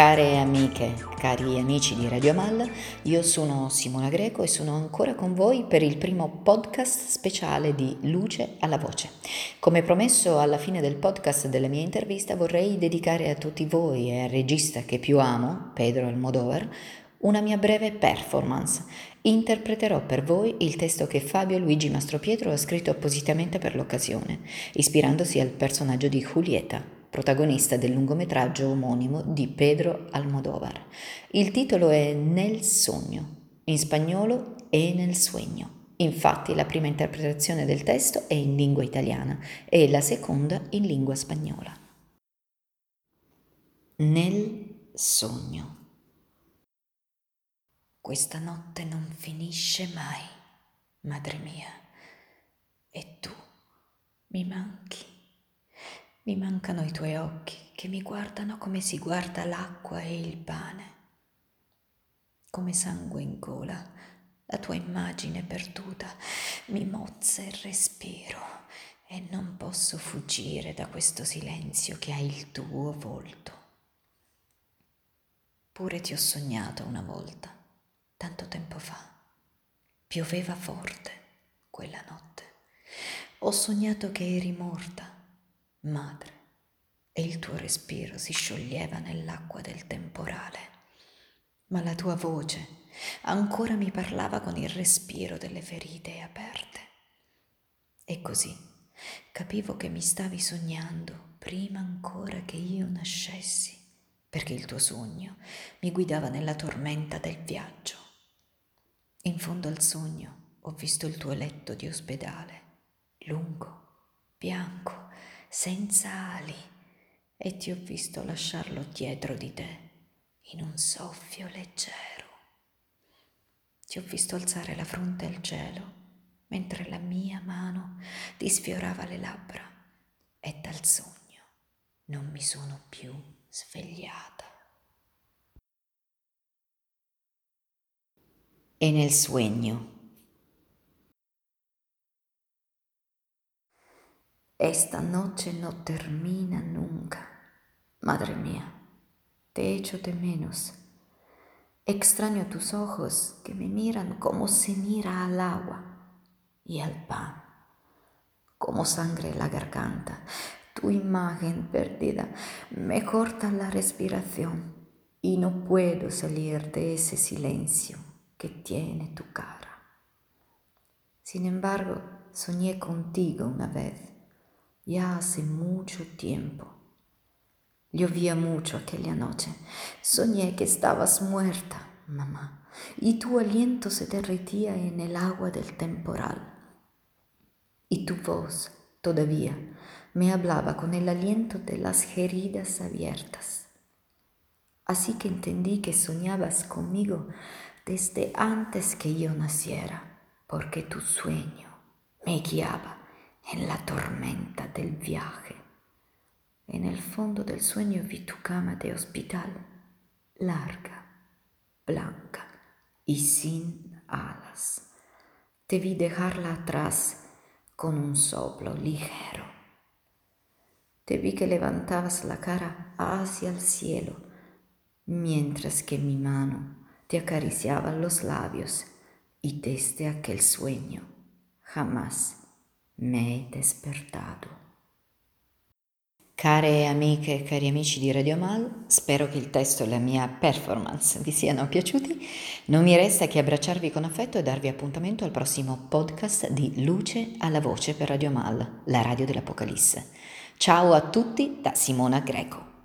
Care amiche, cari amici di Radio Amal, io sono Simona Greco e sono ancora con voi per il primo podcast speciale di Luce alla Voce. Come promesso alla fine del podcast della mia intervista vorrei dedicare a tutti voi e al regista che più amo, Pedro Almodovar, una mia breve performance. Interpreterò per voi il testo che Fabio Luigi Mastropietro ha scritto appositamente per l'occasione, ispirandosi al personaggio di Julieta, protagonista del lungometraggio omonimo di Pedro Almodóvar. Il titolo è Nel sogno, in spagnolo e nel sueño. Infatti la prima interpretazione del testo è in lingua italiana e la seconda in lingua spagnola. Nel sogno. Questa notte non finisce mai, madre mia, e tu mi manchi. Mi mancano i tuoi occhi che mi guardano come si guarda l'acqua e il pane. Come sangue in gola, la tua immagine perduta mi mozza il respiro e non posso fuggire da questo silenzio che ha il tuo volto. Pure ti ho sognato una volta, tanto tempo fa. Pioveva forte quella notte. Ho sognato che eri morta madre, e il tuo respiro si scioglieva nell'acqua del temporale. Ma la tua voce ancora mi parlava con il respiro delle ferite aperte. E così capivo che mi stavi sognando prima ancora che io nascessi, perché il tuo sogno mi guidava nella tormenta del viaggio. In fondo al sogno ho visto il tuo letto di ospedale, lungo, bianco, senza ali, e ti ho visto lasciarlo dietro di te in un soffio leggero. Ti ho visto alzare la fronte al cielo mentre la mia mano ti sfiorava le labbra e dal sogno non mi sono più svegliata. E nel sogno Esta noche no termina nunca. Madre mía, te echo de menos. Extraño tus ojos que me miran como se mira al agua y al pan, como sangre la garganta. Tu imagen perdida me corta la respiración y no puedo salir de ese silencio que tiene tu cara. Sin embargo, soñé contigo una vez ya hace mucho tiempo. Llovía mucho aquella noche. Soñé que estabas muerta, mamá, y tu aliento se derretía en el agua del temporal. Y tu voz, todavía, me hablaba con el aliento de las heridas abiertas. Así que entendí que soñabas conmigo desde antes que yo naciera, porque tu sueño me guiaba en la tormenta del viaje. En el fondo del sueño vi tu cama de hospital, larga, blanca y sin alas. Te vi dejarla atrás con un soplo ligero. Te vi que levantabas la cara hacia el cielo, mientras que mi mano te acariciaba los labios y desde aquel sueño jamás me despertato. Care amiche e cari amici di Radio Mal, spero che il testo e la mia performance vi siano piaciuti. Non mi resta che abbracciarvi con affetto e darvi appuntamento al prossimo podcast di Luce alla voce per Radio Mal, la radio dell'Apocalisse. Ciao a tutti da Simona Greco.